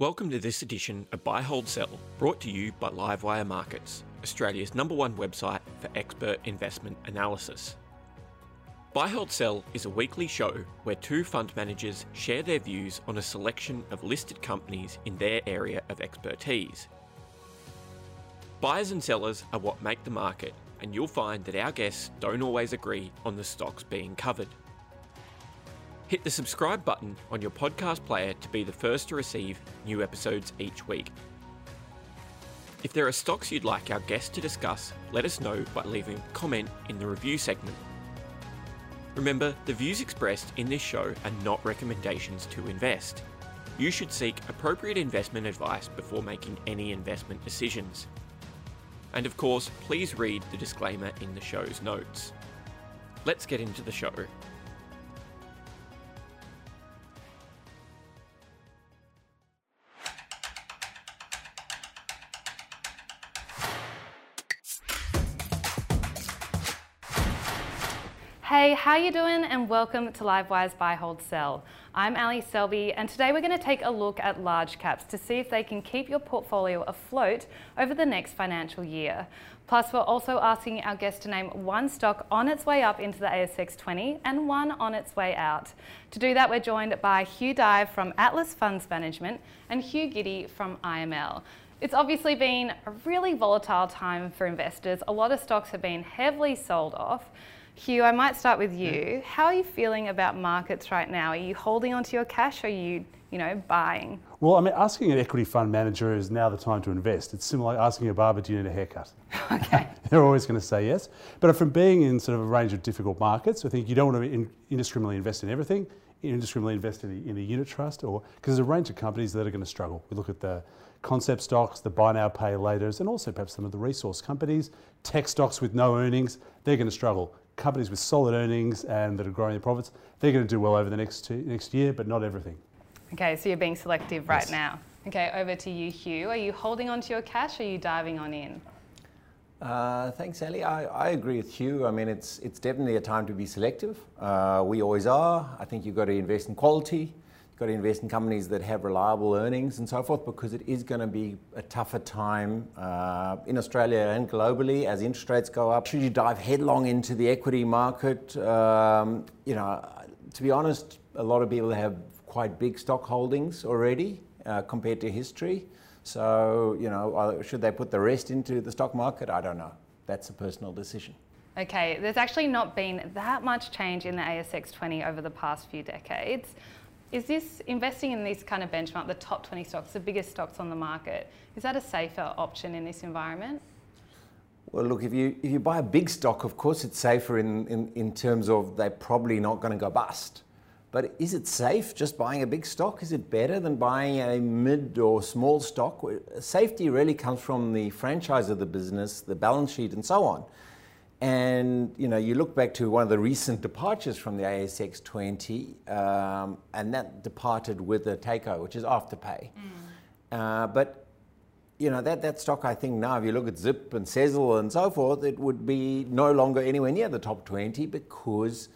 Welcome to this edition of Buy Hold Sell, brought to you by Livewire Markets, Australia's number one website for expert investment analysis. Buy Hold Sell is a weekly show where two fund managers share their views on a selection of listed companies in their area of expertise. Buyers and sellers are what make the market, and you'll find that our guests don't always agree on the stocks being covered. Hit the subscribe button on your podcast player to be the first to receive new episodes each week. If there are stocks you'd like our guests to discuss, let us know by leaving a comment in the review segment. Remember, the views expressed in this show are not recommendations to invest. You should seek appropriate investment advice before making any investment decisions. And of course, please read the disclaimer in the show's notes. Let's get into the show. Hey, how you doing? And welcome to Livewire's Buy, Hold, Sell. I'm Ally Selby, and today we're going to take a look at large caps to see if they can keep your portfolio afloat over the next financial year. Plus, we're also asking our guests to name one stock on its way up into the ASX 20 and one on its way out. To do that, we're joined by Hugh Dive from Atlas Funds Management and Hugh Giddy from IML. It's obviously been a really volatile time for investors. A lot of stocks have been heavily sold off. Hugh, I might start with mm-hmm. you. How are you feeling about markets right now? Are you holding onto your cash or are you, you know, buying? Well, I mean, asking an equity fund manager is now the time to invest. It's similar like asking a barber, do you need a haircut? Okay. They're always going to say yes. But from being in sort of a range of difficult markets, I think you don't want to in, indiscriminately invest in everything. Indiscriminately invest in a, in a unit trust, or because there's a range of companies that are going to struggle. We look at the concept stocks, the buy now, pay laters, and also perhaps some of the resource companies, tech stocks with no earnings. They're going to struggle companies with solid earnings and that are growing their profits, they're going to do well over the next two, next year, but not everything. Okay, so you're being selective right Yes. now. Okay, over to you, Hugh. Are you holding onto your cash or are you diving on in? Uh, thanks, Ally. I, I agree with Hugh. I mean, it's it's definitely a time to be selective. Uh, we always are. I think you've got to invest in quality. Got to invest in companies that have reliable earnings and so forth, because it is going to be a tougher time uh, in Australia and globally as interest rates go up. Should you dive headlong into the equity market? Um, you know, to be honest, a lot of people have quite big stock holdings already uh, compared to history. So, you know, uh, should they put the rest into the stock market? I don't know. That's a personal decision. Okay, there's actually not been that much change in the ASX 20 over the past few decades. Is this investing in this kind of benchmark, the top 20 stocks, the biggest stocks on the market, is that a safer option in this environment? Well, look, if you if you buy a big stock, of course it's safer in, in, in terms of they're probably not going to go bust. But is it safe just buying a big stock? Is it better than buying a mid or small stock? Safety really comes from the franchise of the business, the balance sheet, and so on. And you know, you look back to one of the recent departures from the ASX 20, um, and that departed with a takeover, which is Afterpay. Uh, but you know that, that stock, I think now, if you look at Zip and Sezzle and so forth, it would be no longer anywhere near the top 20 because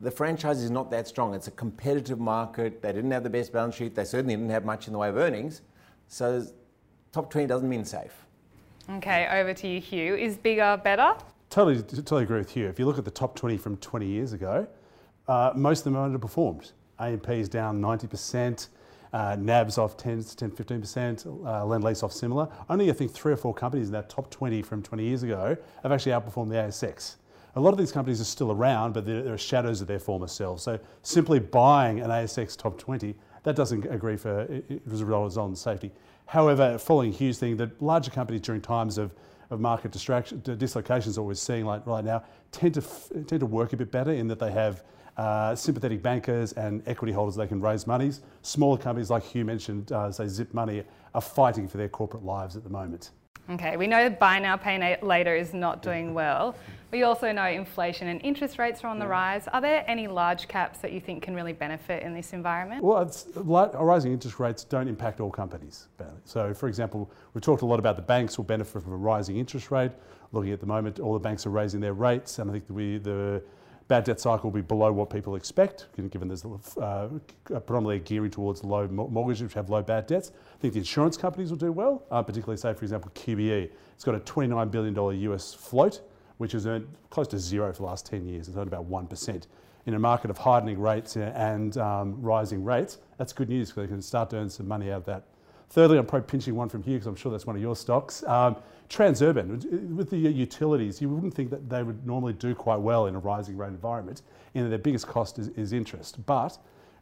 the franchise is not that strong. It's a competitive market. They didn't have the best balance sheet. They certainly didn't have much in the way of earnings. So top 20 doesn't mean safe. Okay, over to you, Hugh. Is bigger better? Totally, totally agree with you. If you look at the top 20 from 20 years ago, uh, most of them underperformed. AMP is down 90%, uh, NAB's off 10, 10 15%, uh, Lend Lease off similar. Only I think three or four companies in that top 20 from 20 years ago have actually outperformed the ASX. A lot of these companies are still around, but they're, they're shadows of their former selves. So simply buying an ASX top 20, that doesn't agree for it, it was a result on safety. However, following Hugh's thing, the larger companies during times of of market dislocations that we're seeing like right now tend to tend to work a bit better in that they have uh, sympathetic bankers and equity holders they can raise monies. Smaller companies like Hugh mentioned, uh, say Zip Money, are fighting for their corporate lives at the moment. Okay, we know that buy now, pay later is not doing well. We also know inflation and interest rates are on the rise. Are there any large caps that you think can really benefit in this environment? Well, it's, rising interest rates don't impact all companies. So, for example, we've talked a lot about the banks will benefit from a rising interest rate. Looking at the moment, all the banks are raising their rates, and I think we, the bad debt cycle will be below what people expect, given there's uh, predominantly gearing towards low mortgages which have low bad debts. I think the insurance companies will do well, uh, particularly, say, for example, QBE. It's got a $29 billion US float, which has earned close to zero for the last 10 years. It's earned about 1%. In a market of hardening rates and um, rising rates, that's good news because they can start to earn some money out of that. Thirdly, I'm probably pinching one from here because I'm sure that's one of your stocks. Um, Transurban, with the utilities, you wouldn't think that they would normally do quite well in a rising rate environment, in that their biggest cost is, is interest. But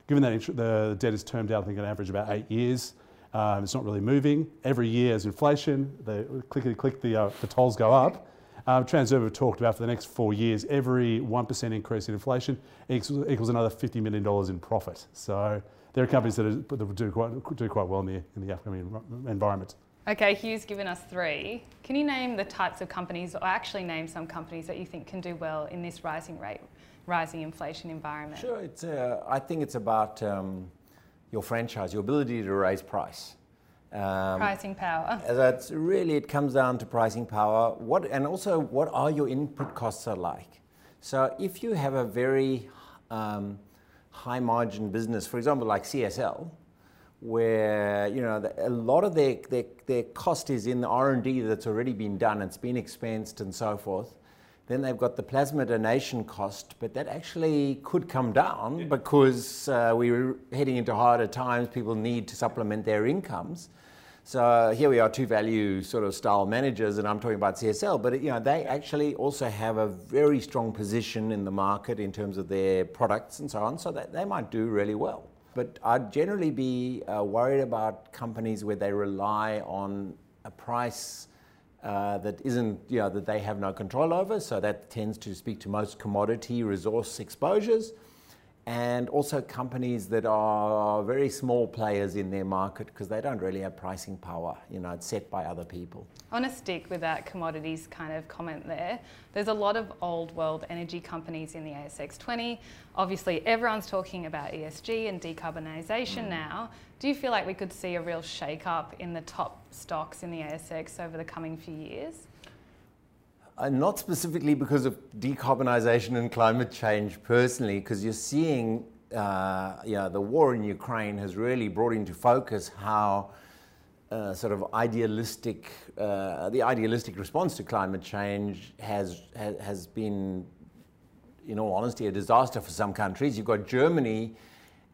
given that the debt is termed out, I think on average about eight years, um, it's not really moving. Every year as inflation, the clickety click, the, uh, the tolls go up. Um, Transurban talked about for the next four years, every 1% increase in inflation equals, equals another $50 million in profit. So there are companies that, are, that do quite, do quite well in the, in the upcoming environment. Okay, Hugh's given us three. Can you name the types of companies, or actually name some companies that you think can do well in this rising rate, rising inflation environment? Sure. It's, uh, I think it's about um, your franchise, your ability to raise price. Um, pricing power. That's really it comes down to pricing power. What and also what are your input costs are like. So if you have a very um, high margin business, for example, like CSL, where you know a lot of their, their, their cost is in the R&D that's already been done, it's been expensed and so forth. Then they've got the plasma donation cost, but that actually could come down yeah. because uh, we're heading into harder times. People need to supplement their incomes. So here we are, two value sort of style managers, and I'm talking about CSL. But you know, they actually also have a very strong position in the market in terms of their products and so on. So that they might do really well. But I'd generally be uh, worried about companies where they rely on a price uh, that isn't, you know, that they have no control over. So that tends to speak to most commodity resource exposures and also companies that are very small players in their market because they don't really have pricing power. You know, it's set by other people. I want to stick with that commodities kind of comment there. There's a lot of old world energy companies in the ASX 20. Obviously, everyone's talking about ESG and decarbonisation mm. now. Do you feel like we could see a real shake up in the top stocks in the ASX over the coming few years? Uh, not specifically because of decarbonisation and climate change personally, because you're seeing uh, yeah, the war in Ukraine has really brought into focus how uh, sort of idealistic, uh, the idealistic response to climate change has, has, has been, in all honesty, a disaster for some countries. You've got Germany,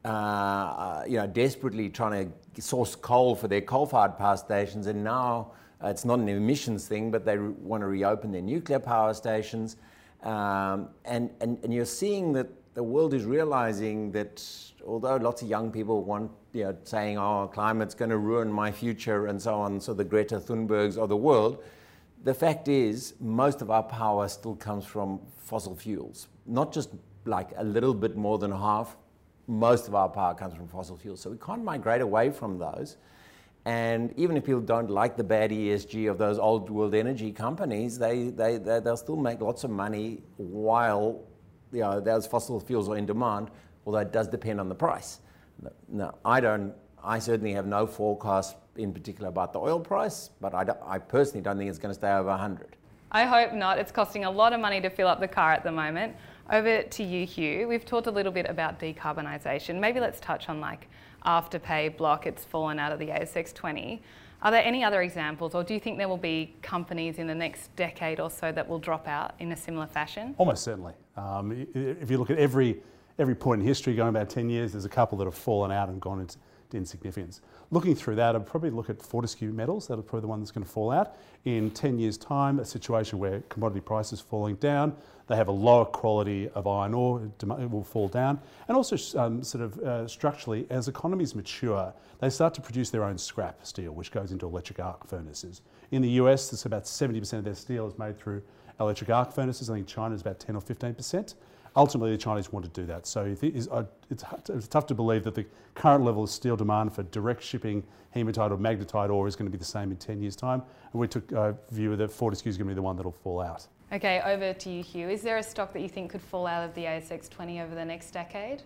uh, you know, desperately trying to source coal for their coal-fired power stations, and now it's not an emissions thing, but they want to reopen their nuclear power stations. Um, and, and, and you're seeing that the world is realizing that although lots of young people want, you know, saying, oh, climate's going to ruin my future and so on, so the Greta Thunbergs of the world, the fact is most of our power still comes from fossil fuels. Not just like a little bit more than half, most of our power comes from fossil fuels. So we can't migrate away from those. And even if people don't like the bad ESG of those old world energy companies, they, they, they, will still make lots of money while you know, those fossil fuels are in demand, although it does depend on the price. No, I don't, I certainly have no forecast in particular about the oil price, but I, I personally don't think it's going to stay over 100. I hope not. It's costing a lot of money to fill up the car at the moment. Over to you, Hugh. We've talked a little bit about decarbonisation. Maybe let's touch on like Afterpay, Block, it's fallen out of the ASX 20. Are there any other examples, or do you think there will be companies in the next decade or so that will drop out in a similar fashion? Almost certainly. Um, if you look at every every point in history, going about 10 years, there's a couple that have fallen out and gone into insignificance. Looking through that, I'd probably look at Fortescue Metals. That'll probably the one that's going to fall out. In 10 years' time, a situation where commodity prices falling down, they have a lower quality of iron ore, it will fall down. And also, um, sort of uh, structurally, as economies mature, they start to produce their own scrap steel, which goes into electric arc furnaces. In the US, it's about 70% of their steel is made through electric arc furnaces. I think China is about 10 or 15% ultimately the Chinese want to do that. So it's, it's tough to believe that the current level of steel demand for direct shipping hematite or magnetite ore is going to be the same in 10 years' time. And we took a view that Fortescue is going to be the one that will fall out. Okay, over to you, Hugh. Is there a stock that you think could fall out of the ASX 20 over the next decade?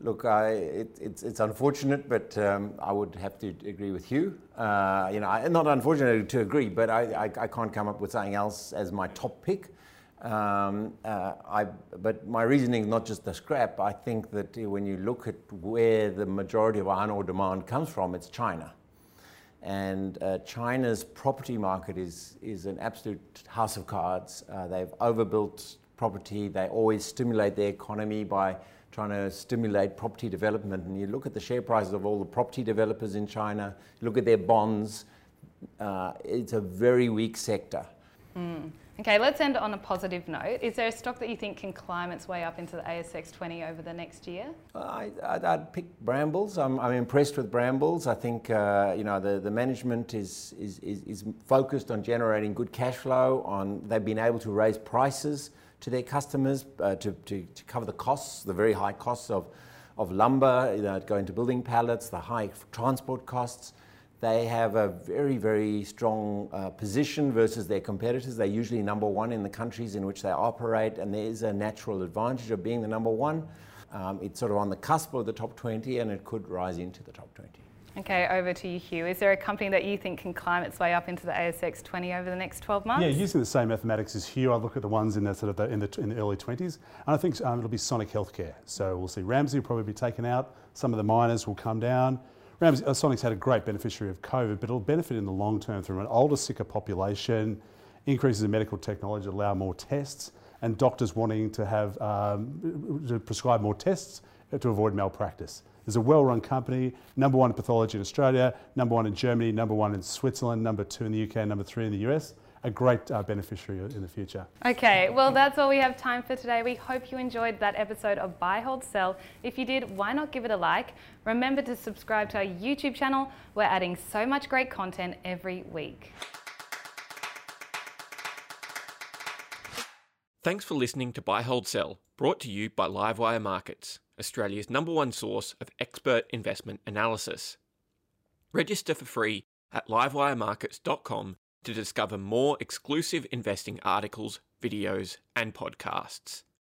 Look, I, it, it's, it's unfortunate, but um, I would have to agree with Hugh. Uh, you know, not unfortunate to agree, but I, I, I, can't come up with something else as my top pick. Um, uh, I, but my reasoning is not just the scrap. I think that when you look at where the majority of iron ore demand comes from, it's China. And uh, China's property market is, is an absolute house of cards. Uh, they've overbuilt property. They always stimulate their economy by trying to stimulate property development. And you look at the share prices of all the property developers in China, you look at their bonds, uh, it's a very weak sector. Mm. Okay, let's end on a positive note. Is there a stock that you think can climb its way up into the ASX 20 over the next year? I, would pick Brambles. I'm, I'm, impressed with Brambles. I think uh, you know the, the management is, is, is, is, focused on generating good cash flow. On they've been able to raise prices to their customers uh, to, to, to, cover the costs, the very high costs of, of lumber, you know, going to building pallets, the high transport costs. They have a very, very strong uh, position versus their competitors. They're usually number one in the countries in which they operate, and there is a natural advantage of being the number one. Um, it's sort of on the cusp of the top 20, and it could rise into the top 20. Okay, over to you, Hugh. Is there a company that you think can climb its way up into the ASX 20 over the next 12 months? Yeah, using the same mathematics as Hugh, I look at the ones in the sort of the, in, the, in the early 20s, and I think um, it'll be Sonic Healthcare. So we'll see Ramsay will probably be taken out. Some of the miners will come down. Ramsay, uh, Sonic's had a great beneficiary of COVID, but it'll benefit in the long term through an older, sicker population, increases in medical technology allow more tests, and doctors wanting to have um, to prescribe more tests to avoid malpractice. There's a well-run company, number one in pathology in Australia, number one in Germany, number one in Switzerland, number two in the UK, number three in the US a great uh, beneficiary in the future. Okay, well, that's all we have time for today. We hope you enjoyed that episode of Buy, Hold, Sell. If you did, why not give it a like? Remember to subscribe to our YouTube channel. We're adding so much great content every week. Thanks for listening to Buy, Hold, Sell, brought to you by Livewire Markets, Australia's number one source of expert investment analysis. Register for free at livewiremarkets.com to discover more exclusive investing articles, videos, and podcasts.